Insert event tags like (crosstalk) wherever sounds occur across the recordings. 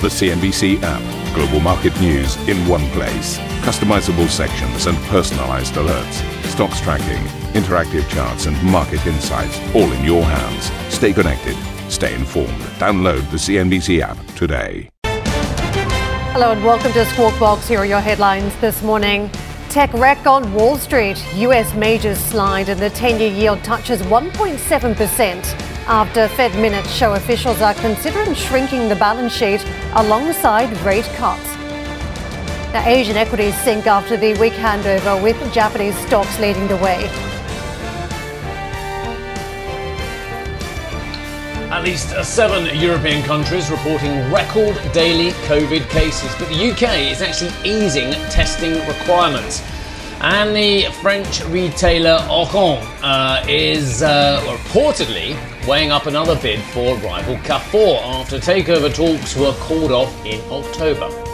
The CNBC app. Global market news in one place. Customizable sections and personalized alerts. Stocks tracking, interactive charts, and market insights all in your hands. Stay connected. Stay informed. Download the CNBC app today. Hello and welcome to Squawk Box. Here are your headlines this morning. Tech wreck on Wall Street. US majors slide and the 10 year yield touches 1.7% after Fed minutes show officials are considering shrinking the balance sheet alongside rate cuts. Now, Asian equities sink after the weak handover, with Japanese stocks leading the way. At least seven European countries reporting record daily COVID cases, but the UK is actually easing testing requirements. And the French retailer Auchan uh, is uh, reportedly weighing up another bid for rival Carrefour after takeover talks were called off in October.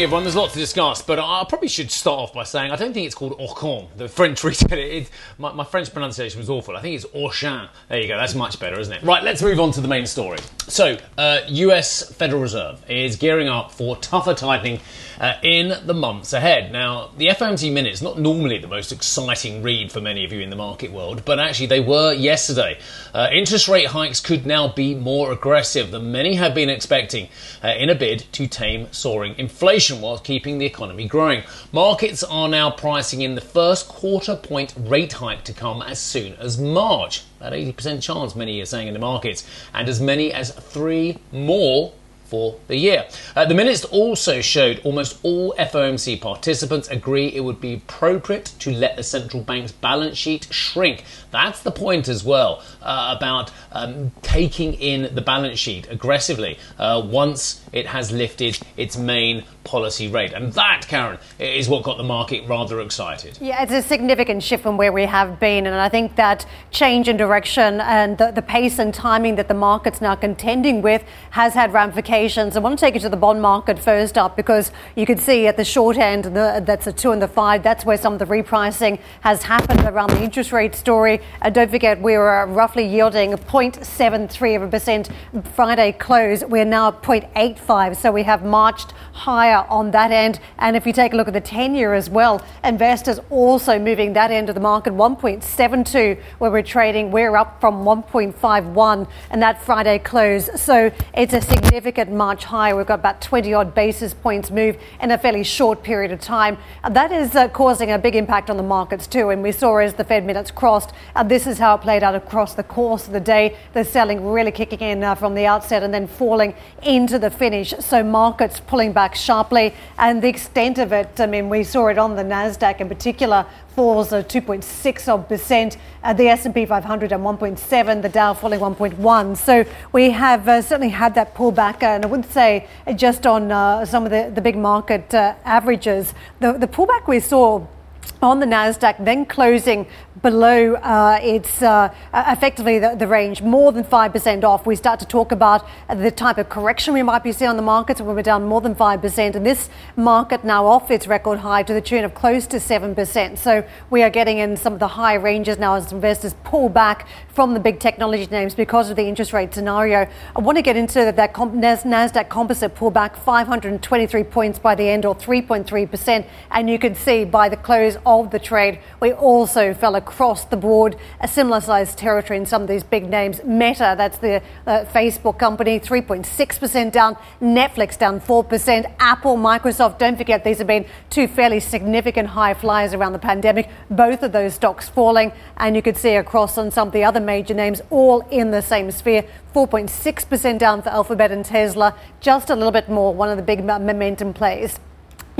Morning, everyone. There's lots to discuss, but I probably should start off by saying I don't think it's called Auchan, the French (laughs) retailer. It, my, my, French pronunciation was awful. I think it's Auchan. There you go. That's much better, isn't it? Right, let's move on to the main story. So, uh, US Federal Reserve is gearing up for tougher tightening uh, in the months ahead. Now, the FOMC minutes not normally the most exciting read for many of you in the market world, but actually they were yesterday. Uh, interest rate hikes could now be more aggressive than many have been expecting uh, in a bid to tame soaring inflation while keeping the economy growing. Markets are now pricing in the first quarter point rate hike to come as soon as March. About 80% chance, many are saying in the markets, and as many as three more for the year. Uh, the minutes also showed almost all FOMC participants agree it would be appropriate to let the central bank's balance sheet shrink. That's the point as well uh, about um, taking in the balance sheet aggressively uh, once it has lifted its main policy rate. And that, Karen, is what got the market rather excited. Yeah, it's a significant shift from where we have been. And I think that change in direction and the, the pace and timing that the market's now contending with has had ramifications. I want to take you to the bond market first up because you can see at the short end, the, that's a two and the five, that's where some of the repricing has happened around the interest rate story. Don't forget, we were roughly yielding 0.73 of a percent Friday close. We're now 0.85. So we have marched higher on that end. And if you take a look at the 10 year as well, investors also moving that end of the market 1.72 where we're trading. We're up from 1.51 and that Friday close. So it's a significant march higher. We've got about 20 odd basis points move in a fairly short period of time. And that is uh, causing a big impact on the markets too. And we saw as the Fed minutes crossed, uh, this is how it played out across the course of the day. The selling really kicking in uh, from the outset and then falling into the finish. So markets pulling back sharply, and the extent of it, I mean, we saw it on the Nasdaq in particular, falls of 2.6 percent. Uh, the S&P 500 and 1.7, the Dow falling 1.1. So we have uh, certainly had that pullback, and I wouldn't say just on uh, some of the, the big market uh, averages. The, the pullback we saw on the Nasdaq, then closing below uh, its uh, effectively the, the, range, more than 5% off. We start to talk about the type of correction we might be seeing on the markets when we're down more than 5%. And this market now off its record high to the tune of close to 7%. So we are getting in some of the high ranges now as investors pull back from the big technology names because of the interest rate scenario. I want to get into that, that NASDAQ composite pullback 523 points by the end or 3.3%. And you can see by the close of the trade, we also fell across the board a similar sized territory in some of these big names. Meta, that's the uh, Facebook company, 3.6% down. Netflix down 4%. Apple, Microsoft, don't forget these have been two fairly significant high flyers around the pandemic. Both of those stocks falling. And you could see across on some of the other major names, all in the same sphere. 4.6% down for Alphabet and Tesla, just a little bit more, one of the big momentum plays.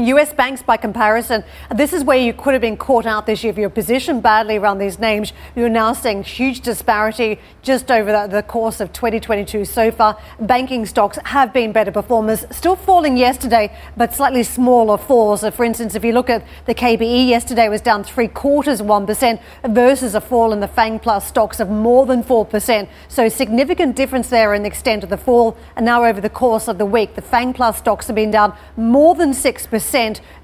US banks, by comparison, this is where you could have been caught out this year. If you're positioned badly around these names, you're now seeing huge disparity just over the, the, course of 2022 so far. Banking stocks have been better performers, still falling yesterday, but slightly smaller falls. So for instance, if you look at the KBE yesterday was down three quarters, 1% versus a fall in the FANG Plus stocks of more than 4%. So significant difference there in the extent of the fall. And now over the course of the week, the FANG Plus stocks have been down more than 6%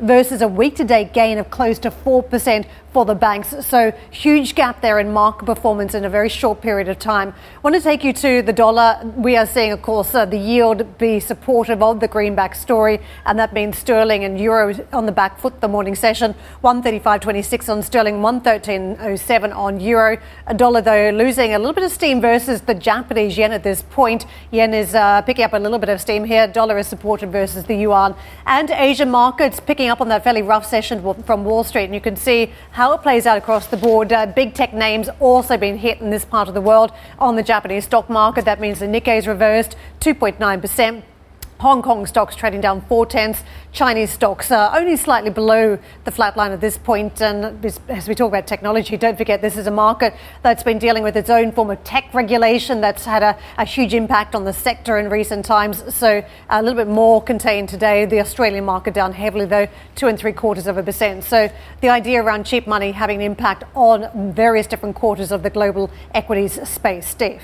versus a week to date gain of close to 4% for the banks. So huge gap there in market performance in a very short period of time. I want to take you to the dollar. We are seeing, of course, uh, the yield be supportive of the greenback story, and that means sterling and euro on the back foot the morning session. 135.26 on sterling, 113.07 on euro. A dollar, though, losing a little bit of steam versus the Japanese yen at this point. Yen is uh, picking up a little bit of steam here. Dollar is supported versus the yuan. And Asian markets picking up on that fairly rough session from Wall Street. And you can see how how it plays out across the board. Uh, big tech names also been hit in this part of the world on the Japanese stock market. That means the Nikkei is reversed 2.9%. Hong Kong stocks trading down four tenths. Chinese stocks are only slightly below the flat line at this point. And as we talk about technology, don't forget this is a market that's been dealing with its own form of tech regulation that's had a, a huge impact on the sector in recent times. So a little bit more contained today. The Australian market down heavily, though, two and three quarters of a percent. So the idea around cheap money having an impact on various different quarters of the global equities space. Steve.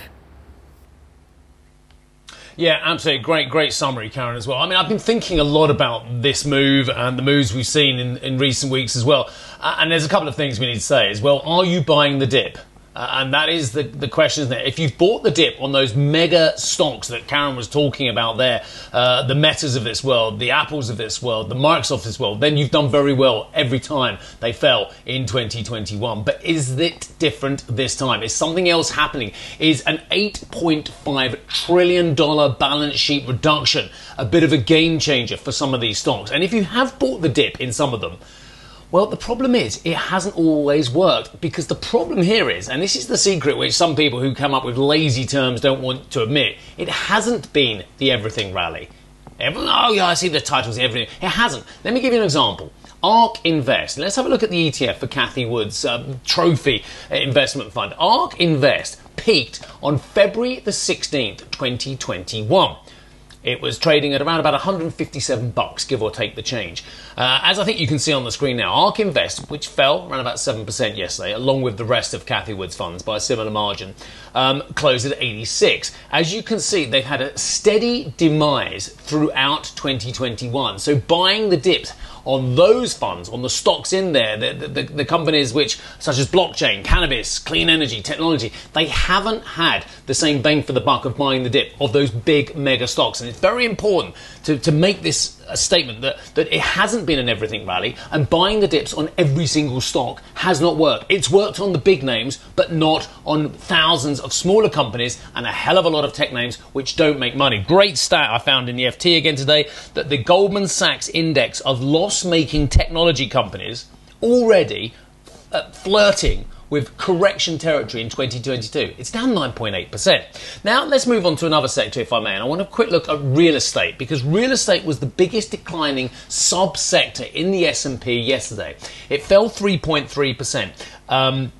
Yeah, absolutely. Great, great summary, Karen, as well. I mean, I've been thinking a lot about this move and the moves we've seen in, in recent weeks as well. Uh, and there's a couple of things we need to say as well. Are you buying the dip? Uh, and that is the, the question, isn't it? If you've bought the dip on those mega stocks that Karen was talking about there, uh, the Metas of this world, the Apples of this world, the Microsoft of this world, then you've done very well every time they fell in 2021. But is it different this time? Is something else happening? Is an $8.5 trillion balance sheet reduction a bit of a game changer for some of these stocks? And if you have bought the dip in some of them, well, the problem is it hasn't always worked because the problem here is, and this is the secret which some people who come up with lazy terms don't want to admit, it hasn't been the everything rally. Oh yeah, I see the titles, everything. It hasn't. Let me give you an example. ARK Invest. Let's have a look at the ETF for Cathie Wood's um, trophy investment fund. ARK Invest peaked on February the 16th, 2021. It was trading at around about 157 bucks, give or take the change. Uh, as I think you can see on the screen now, ARK Invest, which fell around about 7% yesterday, along with the rest of Cathie Wood's funds by a similar margin, um, closed at 86. As you can see, they've had a steady demise throughout 2021. So buying the dips on those funds, on the stocks in there, the, the, the, companies which, such as blockchain, cannabis, clean energy, technology, they haven't had the same bang for the buck of buying the dip of those big mega stocks. And it's very important to, to make this a statement that, that it hasn't been an everything rally and buying the dips on every single stock has not worked. It's worked on the big names, but not on thousands of smaller companies and a hell of a lot of tech names which don't make money. Great stat I found in the FT again today that the Goldman Sachs index of loss making technology companies already uh, flirting with correction territory in 2022. It's down 9.8%. Now let's move on to another sector, if I may, and I want to quick look at real estate because real estate was the biggest declining sub-sector in the S&P yesterday. It fell 3.3%. Um,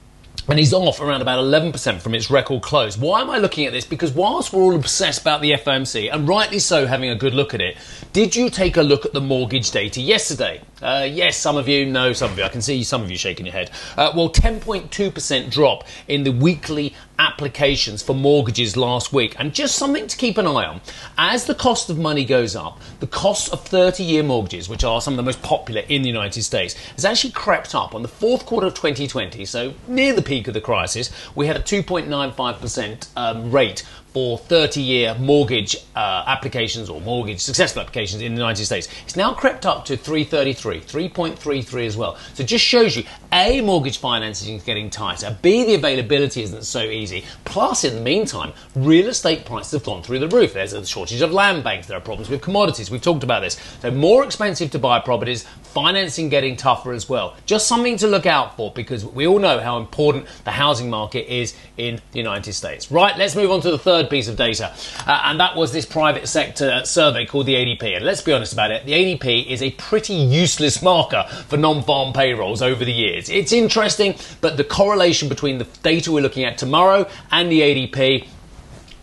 and he's off around about 11% from its record close. Why am I looking at this? Because whilst we're all obsessed about the FOMC, and rightly so having a good look at it, did you take a look at the mortgage data yesterday? Uh, yes, some of you, no, some of you. I can see some of you shaking your head. Uh, well, 10.2% drop in the weekly applications for mortgages last week. And just something to keep an eye on. As the cost of money goes up, the cost of 30 year mortgages, which are some of the most popular in the United States, has actually crept up. On the fourth quarter of 2020, so near the peak of the crisis, we had a 2.95% um, rate for 30 year mortgage uh, applications or mortgage successful applications in the United States. It's now crept up to 333, 3.33 as well. So it just shows you A, mortgage financing is getting tighter, B, the availability isn't so easy. Plus, in the meantime, real estate prices have gone through the roof. There's a shortage of land banks, there are problems with commodities. We've talked about this. So, more expensive to buy properties, financing getting tougher as well. Just something to look out for because we all know how important the housing market is in the United States. Right, let's move on to the third third piece of data, uh, and that was this private sector survey called the ADP. And let's be honest about it, the ADP is a pretty useless marker for non-farm payrolls over the years. It's interesting, but the correlation between the data we're looking at tomorrow and the ADP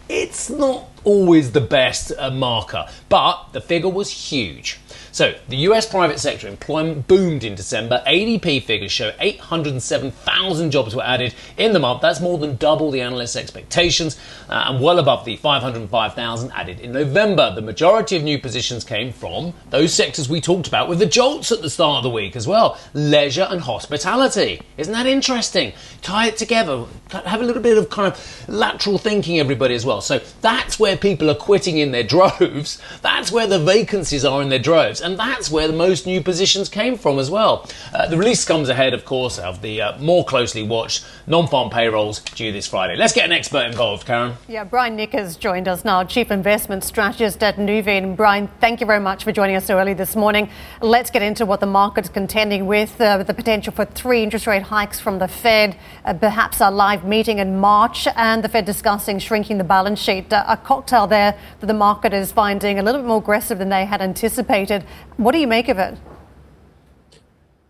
it's not always the best uh, marker, but the figure was huge. So, the US private sector employment boomed in December. ADP figures show 807,000 jobs were added in the month. That's more than double the analysts' expectations uh, and well above the 505,000 added in November. The majority of new positions came from those sectors we talked about with the JOLTS at the start of the week as well leisure and hospitality. Isn't that interesting? Tie it together, have a little bit of kind of lateral thinking, everybody, as well. So, that's where people are quitting in their (laughs) droves. That's where the vacancies are in their droves that's where the most new positions came from as well. Uh, the release comes ahead, of course, of the uh, more closely watched non-farm payrolls due this Friday. Let's get an expert involved, Karen. Yeah, Brian Nick has joined us now, Chief Investment Strategist at Nuveen. Brian, thank you very much for joining us so early this morning. Let's get into what the market's contending with, uh, the potential for three interest rate hikes from the Fed, uh, perhaps a live meeting in March, and the Fed discussing shrinking the balance sheet. Uh, a cocktail there that the market is finding a little bit more aggressive than they had anticipated. What do you make of it?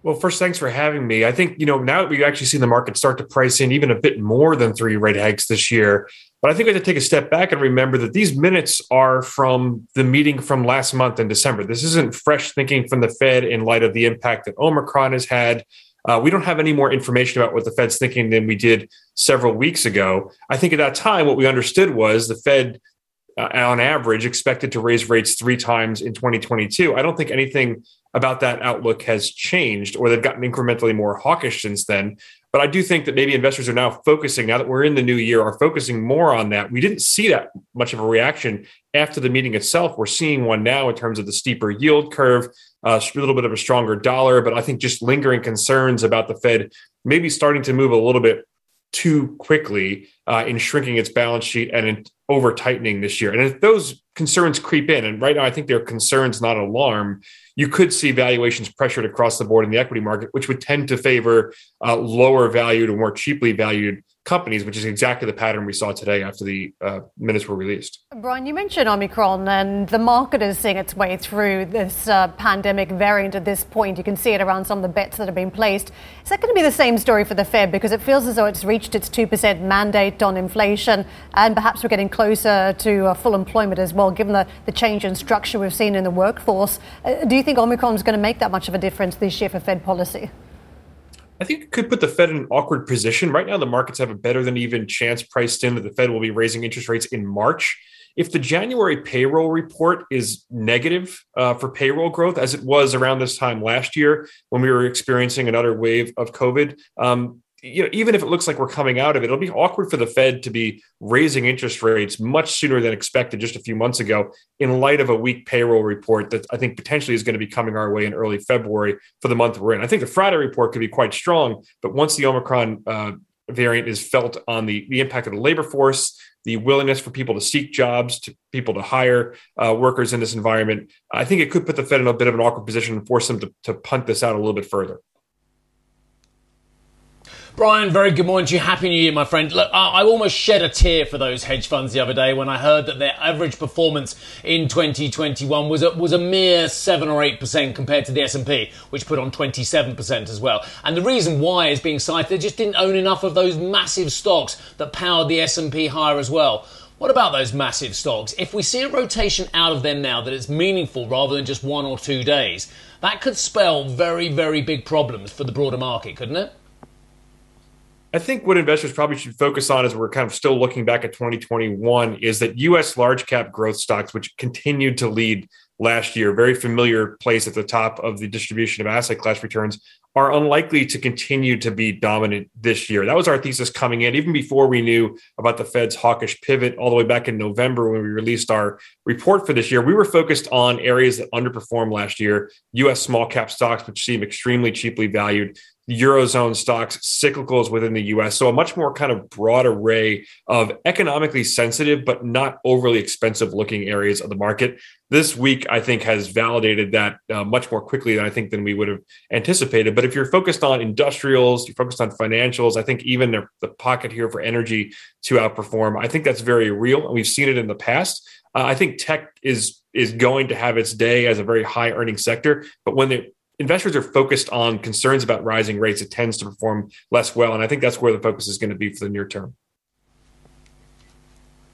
Well, first, thanks for having me. I think, you know, now that we've actually seen the market start to price in even a bit more than three rate hikes this year, but I think we have to take a step back and remember that these minutes are from the meeting from last month in December. This isn't fresh thinking from the Fed in light of the impact that Omicron has had. Uh, we don't have any more information about what the Fed's thinking than we did several weeks ago. I think at that time, what we understood was the Fed uh, on average expected to raise rates three times in 2022. I don't think anything about that outlook has changed or they've gotten incrementally more hawkish since then. But I do think that maybe investors are now focusing, now that we're in the new year, are focusing more on that. We didn't see that much of a reaction after the meeting itself. We're seeing one now in terms of the steeper yield curve, uh, a little bit of a stronger dollar, but I think just lingering concerns about the Fed maybe starting to move a little bit too quickly uh, in shrinking its balance sheet and in over tightening this year. And if those concerns creep in, and right now I think they're concerns, not alarm, you could see valuations pressured across the board in the equity market, which would tend to favor uh, lower valued or more cheaply valued companies, which is exactly the pattern we saw today after the uh, minutes were released. Brian, you mentioned Omicron, and the market is seeing its way through this uh, pandemic variant at this point. You can see it around some of the bets that have been placed. Is that going to be the same story for the Fed? Because it feels as though it's reached its 2% mandate on inflation, and perhaps we're getting closer to uh, full employment as well, given the, the change in structure we've seen in the workforce. Uh, do you think Omicron is going to make that much of a difference this year for Fed policy? I think it could put the Fed in an awkward position. Right now, the markets have a better than even chance priced in that the Fed will be raising interest rates in March. If the January payroll report is negative uh, for payroll growth, as it was around this time last year when we were experiencing another wave of COVID, um, you know, even if it looks like we're coming out of it, it'll be awkward for the Fed to be raising interest rates much sooner than expected just a few months ago in light of a weak payroll report that I think potentially is going to be coming our way in early February for the month we're in. I think the Friday report could be quite strong, but once the Omicron uh, variant is felt on the, the impact of the labor force, the willingness for people to seek jobs, to people to hire uh, workers in this environment, I think it could put the Fed in a bit of an awkward position and force them to, to punt this out a little bit further. Brian, very good morning to you. Happy New Year, my friend. Look, I, almost shed a tear for those hedge funds the other day when I heard that their average performance in 2021 was a, was a mere seven or eight percent compared to the S&P, which put on 27 percent as well. And the reason why is being cited they just didn't own enough of those massive stocks that powered the S&P higher as well. What about those massive stocks? If we see a rotation out of them now that it's meaningful rather than just one or two days, that could spell very, very big problems for the broader market, couldn't it? I think what investors probably should focus on as we're kind of still looking back at 2021 is that US large cap growth stocks, which continued to lead last year, very familiar place at the top of the distribution of asset class returns, are unlikely to continue to be dominant this year. That was our thesis coming in, even before we knew about the Fed's hawkish pivot all the way back in November when we released our report for this year. We were focused on areas that underperformed last year, US small cap stocks, which seem extremely cheaply valued Eurozone stocks, cyclicals within the US. So a much more kind of broad array of economically sensitive, but not overly expensive looking areas of the market. This week, I think, has validated that uh, much more quickly than I think than we would have anticipated. But if you're focused on industrials, you're focused on financials, I think even the, pocket here for energy to outperform, I think that's very real. And we've seen it in the past. Uh, I think tech is is going to have its day as a very high earning sector, but when the investors are focused on concerns about rising rates, it tends to perform less well. And I think that's where the focus is going to be for the near term.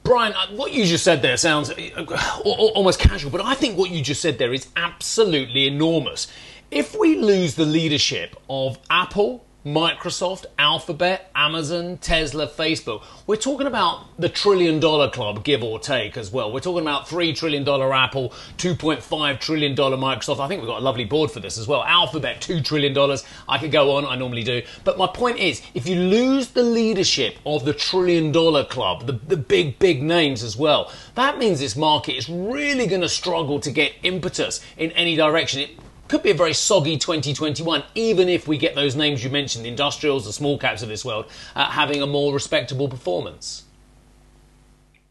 Brian, uh, what you just said there sounds uh, almost casual, but I think what you just said there is absolutely enormous. If we lose the leadership of Apple, Microsoft, Alphabet, Amazon, Tesla, Facebook. We're talking about the trillion dollar club, give or take, as well. We're talking about $3 trillion Apple, $2.5 trillion Microsoft. I think we've got a lovely board for this as well. Alphabet, $2 trillion. I could go on, I normally do. But my point is, if you lose the leadership of the trillion dollar club, the, the big, big names as well, that means this market is really going to struggle to get impetus in any direction. It could be a very soggy 2021, even if we get those names you mentioned, the industrials, the small caps of this world, uh, having a more respectable performance.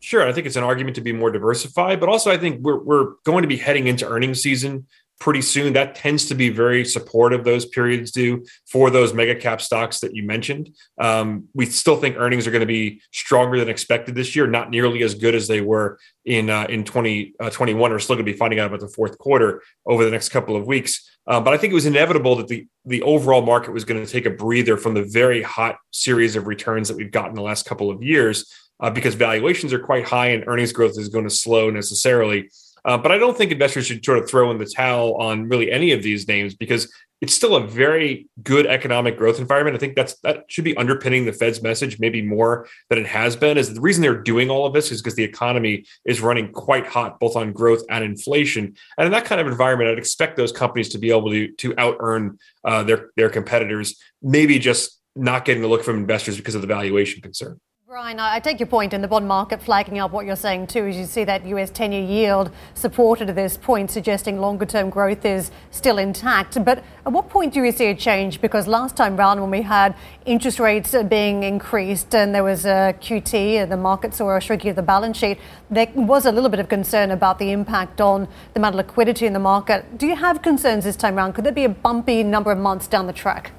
Sure, I think it's an argument to be more diversified, but also I think we're, we're going to be heading into earnings season pretty soon. That tends to be very supportive, those periods do for those mega cap stocks that you mentioned. Um, we still think earnings are going to be stronger than expected this year, not nearly as good as they were in uh, in 2021. Uh, we're still going to be finding out about the fourth quarter over the next couple of weeks. Um, but I think it was inevitable that the the overall market was going to take a breather from the very hot series of returns that we've gotten the last couple of years uh, because valuations are quite high and earnings growth is going to slow necessarily. Uh, but I don't think investors should sort of throw in the towel on really any of these names because it's still a very good economic growth environment. I think that's that should be underpinning the Fed's message maybe more than it has been. Is the reason they're doing all of this is because the economy is running quite hot, both on growth and inflation. And in that kind of environment, I'd expect those companies to be able to to out earn uh, their their competitors. Maybe just not getting the look from investors because of the valuation concern. Brian, I take your point in the bond market flagging up what you're saying too, as you see that US 10 year yield supported at this point, suggesting longer term growth is still intact. But at what point do you see a change? Because last time round, when we had interest rates uh, being increased and there was a QT and the market saw a shrinking of the balance sheet, there was a little bit of concern about the impact on the amount of liquidity in the market. Do you have concerns this time round? Could there be a bumpy number of months down the track?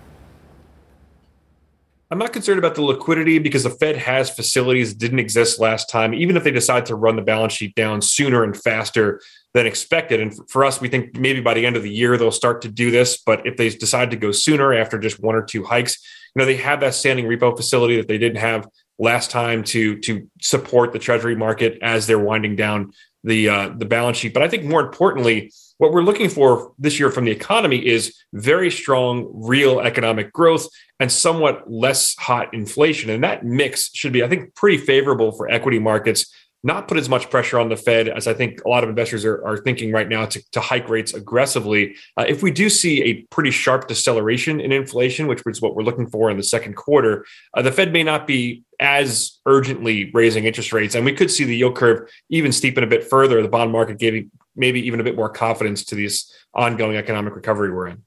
I'm not concerned about the liquidity because the Fed has facilities that didn't exist last time, even if they decide to run the balance sheet down sooner and faster than expected. And for us, we think maybe by the end of the year, they'll start to do this. But if they decide to go sooner after just one or two hikes, you know, they have that standing repo facility that they didn't have last time to to support the treasury market as they're winding down the uh, the balance sheet. But I think more importantly, what we're looking for this year from the economy is very strong real economic growth and somewhat less hot inflation. And that mix should be, I think, pretty favorable for equity markets, not put as much pressure on the Fed as I think a lot of investors are, are thinking right now to, to hike rates aggressively. Uh, if we do see a pretty sharp deceleration in inflation, which is what we're looking for in the second quarter, uh, the Fed may not be as urgently raising interest rates. And we could see the yield curve even steepen a bit further. The bond market giving maybe even a bit more confidence to this ongoing economic recovery we're in.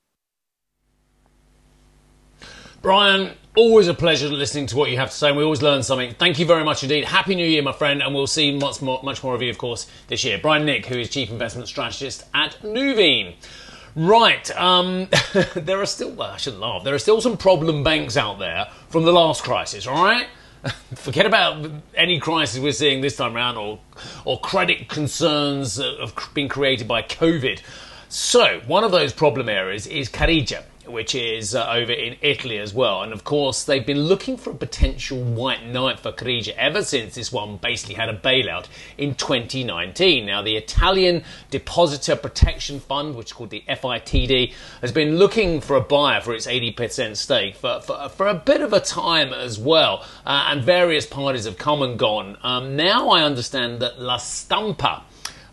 Brian, always a pleasure listening to what you have to say. And we always learn something. Thank you very much indeed. Happy New Year, my friend, and we'll see much more, much more of you, of course, this year. Brian Nick, who is Chief Investment Strategist at Nuveen. Right, um, (laughs) there are still, well, I shouldn't laugh, there are still some problem banks out there from the last crisis, all right? (laughs) Forget about any crisis we're seeing this time around or, or credit concerns have been created by COVID. So, one of those problem areas is Carige which is uh, over in Italy as well. And of course, they've been looking for a potential white knight for Carige ever since this one basically had a bailout in 2019. Now, the Italian Depositor Protection Fund, which is called the FITD, has been looking for a buyer for its 80% stake for, for, for a bit of a time as well. Uh, and various parties have come and gone. Um, now I understand that La Stampa,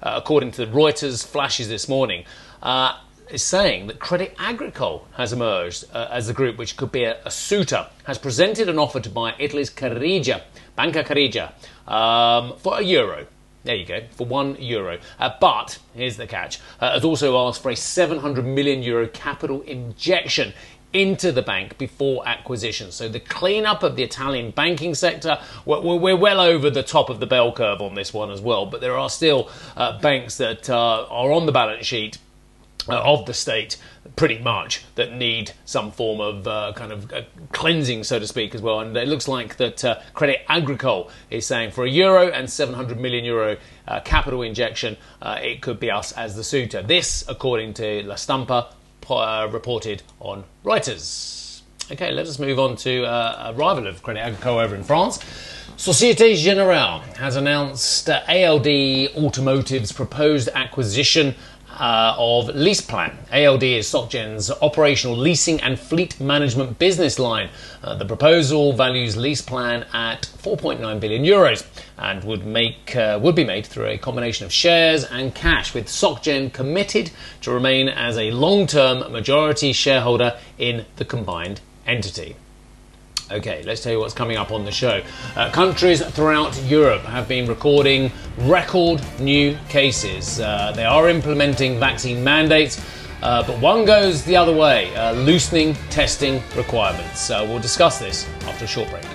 uh, according to the Reuters flashes this morning, uh, is saying that Credit Agricole has emerged uh, as the group which could be a, a, suitor, has presented an offer to buy Italy's Carige, Banca Carige, um, for a euro. There you go, for one euro. Uh, but, here's the catch, uh, has also asked for a 700 million euro capital injection into the bank before acquisition. So the cleanup of the Italian banking sector, we're, well over the top of the bell curve on this one as well, but there are still uh, banks that uh, are on the balance sheet uh, of the state pretty much that need some form of uh, kind of uh, cleansing, so to speak, as well. And it looks like that uh, Credit Agricole is saying for a euro and 700 million euro uh, capital injection, uh, it could be us as the suitor. This, according to La Stampa, reported on Reuters. Okay, let us move on to a rival of Credit Agricole over in France. Societe Generale has announced ALD Automotive's proposed acquisition uh, of LeasePlan. ALD is SocGen's operational leasing and fleet management business line. Uh, the proposal values LeasePlan at 4.9 billion euros and would make uh, would be made through a combination of shares and cash, with SocGen committed to remain as a long-term majority shareholder in the combined entity. Okay, let's tell you what's coming up on the show. Uh, countries throughout Europe have been recording record new cases. Uh, they are implementing vaccine mandates, uh, but one goes the other way, uh, loosening testing requirements. we'll discuss this after a short break.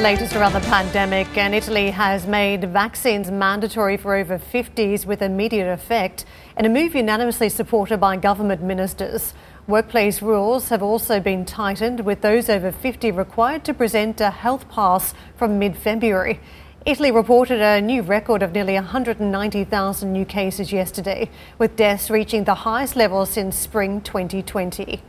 the latest around the pandemic, and Italy has made vaccines mandatory for over 50s with immediate effect in a move unanimously supported by government ministers. Workplace rules have also been tightened, with those over 50 required to present a health pass from mid February. Italy reported a new record of nearly 190,000 new cases yesterday, with deaths reaching the highest level since spring 2020.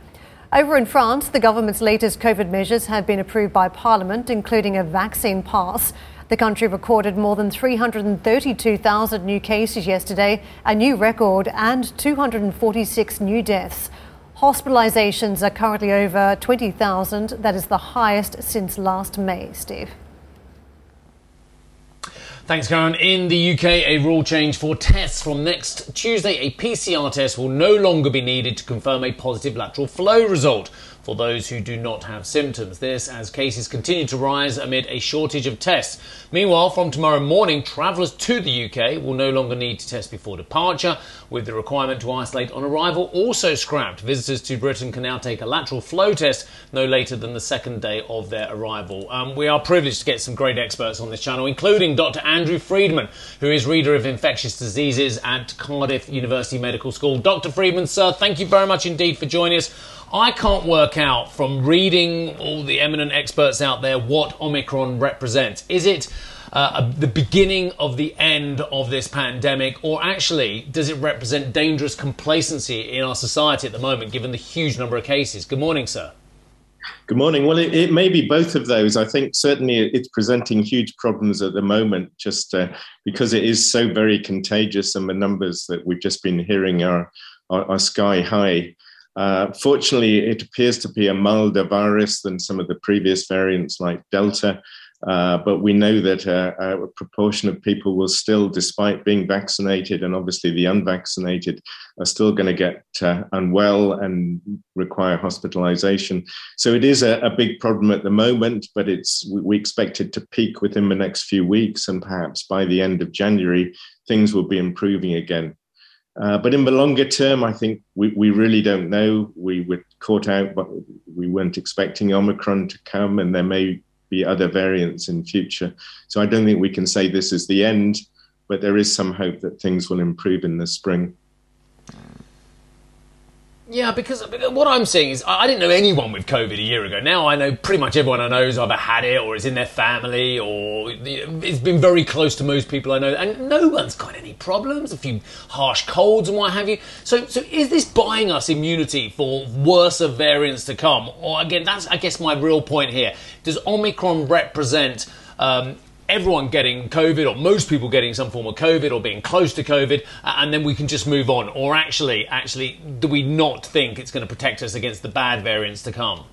Over in France, the government's latest COVID measures have been approved by Parliament, including a vaccine pass. The country recorded more than 332,000 new cases yesterday, a new record, and 246 new deaths. Hospitalizations are currently over 20,000. That is the highest since last May, Steve. Thanks, Karen. In the UK, a rule change for tests from next Tuesday. A PCR test will no longer be needed to confirm a positive lateral flow result for those who do not have symptoms. This as cases continue to rise amid a shortage of tests. Meanwhile, from tomorrow morning, travellers to the UK will no longer need to test before departure, with the requirement to isolate on arrival also scrapped. Visitors to Britain can now take a lateral flow test no later than the second day of their arrival. Um, we are privileged to get some great experts on this channel, including Dr. Andrew Freedman, who is Reader of Infectious Diseases at Cardiff University Medical School. Dr. Freedman, sir, thank you very much indeed for joining us. I can't work out from reading all the eminent experts out there what Omicron represents. Is it uh, the beginning of the end of this pandemic, or actually does it represent dangerous complacency in our society at the moment, given the huge number of cases? Good morning, sir. Good morning. Well, it, it, may be both of those. I think certainly it's presenting huge problems at the moment, just uh, because it is so very contagious, and the numbers that we've just been hearing are, are, are sky high. Uh, fortunately, it appears to be a milder virus than some of the previous variants like Delta. Uh, but we know that uh, a proportion of people will still, despite being vaccinated, and obviously the unvaccinated, are still going to get uh, unwell and require hospitalization. So it is a, a, big problem at the moment, but it's we expect it to peak within the next few weeks, and perhaps by the end of January, things will be improving again. Uh, but in the longer term, I think we, we really don't know. We were caught out, but we weren't expecting Omicron to come, and there may be other variants in future. So I don't think we can say this is the end, but there is some hope that things will improve in the spring. Yeah, because what I'm seeing is I didn't know anyone with COVID a year ago. Now I know pretty much everyone I know has either had it or is in their family or it's been very close to most people I know, and no one's got any problems. A few harsh colds and what have you. So, so is this buying us immunity for worse variants to come? Or again, that's I guess my real point here. Does Omicron represent? Um, everyone getting COVID or most people getting some form of COVID or being close to COVID, and then we can just move on? Or actually, actually, do we not think it's going to protect us against the bad variants to come?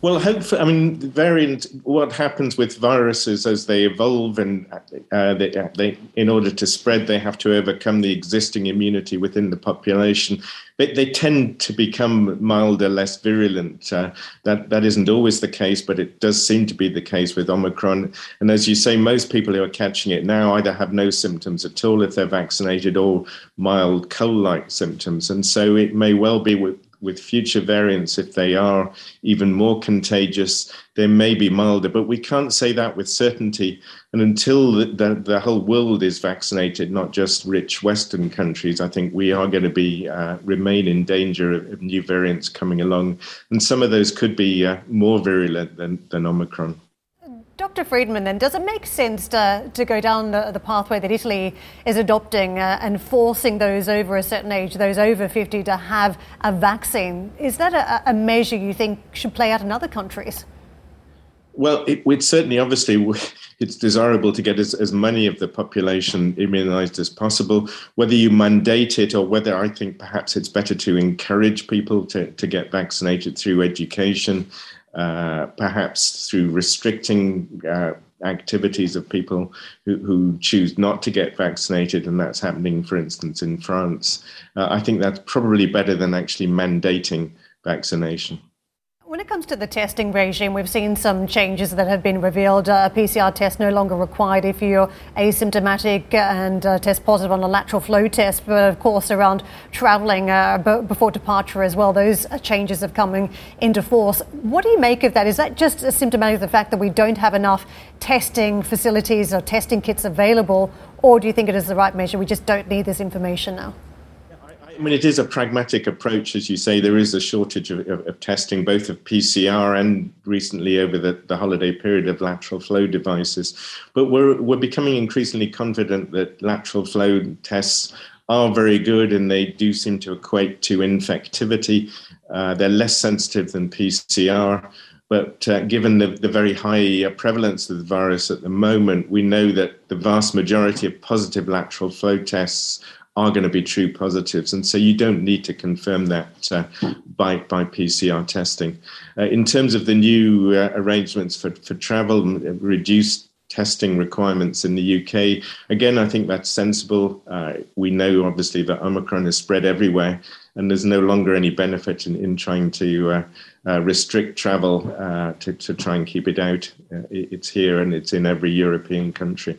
Well, hopefully, I mean, variant. What happens with viruses as they evolve, and uh, they, they, in order to spread, they have to overcome the existing immunity within the population. They, they tend to become milder, less virulent. Uh, that that isn't always the case, but it does seem to be the case with Omicron. And as you say, most people who are catching it now either have no symptoms at all if they're vaccinated, or mild cold-like symptoms. And so it may well be with with future variants, if they are even more contagious, they may be milder. But we can't say that with certainty. And until the, the, the whole world is vaccinated, not just rich Western countries, I think we are going to be uh, remain in danger of, of, new variants coming along. And some of those could be uh, more virulent than, than Omicron. Dr. Freedman, then, does it make sense to, to go down the, the pathway that Italy is adopting uh, and forcing those over a certain age, those over 50, to have a vaccine? Is that a, a measure you think should play out in other countries? Well, it, certainly, obviously, (laughs) it's desirable to get as, as many of the population immunized as possible. Whether you mandate it or whether I think perhaps it's better to encourage people to, to get vaccinated through education uh, perhaps through restricting uh, activities of people who, who, choose not to get vaccinated, and that's happening, for instance, in France. Uh, I think that's probably better than actually mandating vaccination. When it comes to the testing regime, we've seen some changes that have been revealed. Uh, a PCR test no longer required if you're asymptomatic and uh, test positive on a lateral flow test, but of course around travelling uh, b- before departure as well. Those uh, changes have come into force. What do you make of that? Is that just symptomatic of the fact that we don't have enough testing facilities or testing kits available, or do you think it is the right measure? We just don't need this information now. I mean, it is a pragmatic approach, as you say. There is a shortage of, of, of testing, both of PCR and recently over the, the, holiday period of lateral flow devices. But we're, we're becoming increasingly confident that lateral flow tests are very good and they do seem to equate to infectivity. Uh, they're less sensitive than PCR. But uh, given the, the very high uh, prevalence of the virus at the moment, we know that the vast majority of positive lateral flow tests are going to be true positives. And so you don't need to confirm that uh, by, by PCR testing. Uh, in terms of the new uh, arrangements for, for travel, reduced testing requirements in the UK, again, I think that's sensible. Uh, we know, obviously, that Omicron is spread everywhere, and there's no longer any benefit in, in trying to uh, uh, restrict travel to, to try and keep it out. it's here and it's in every European country.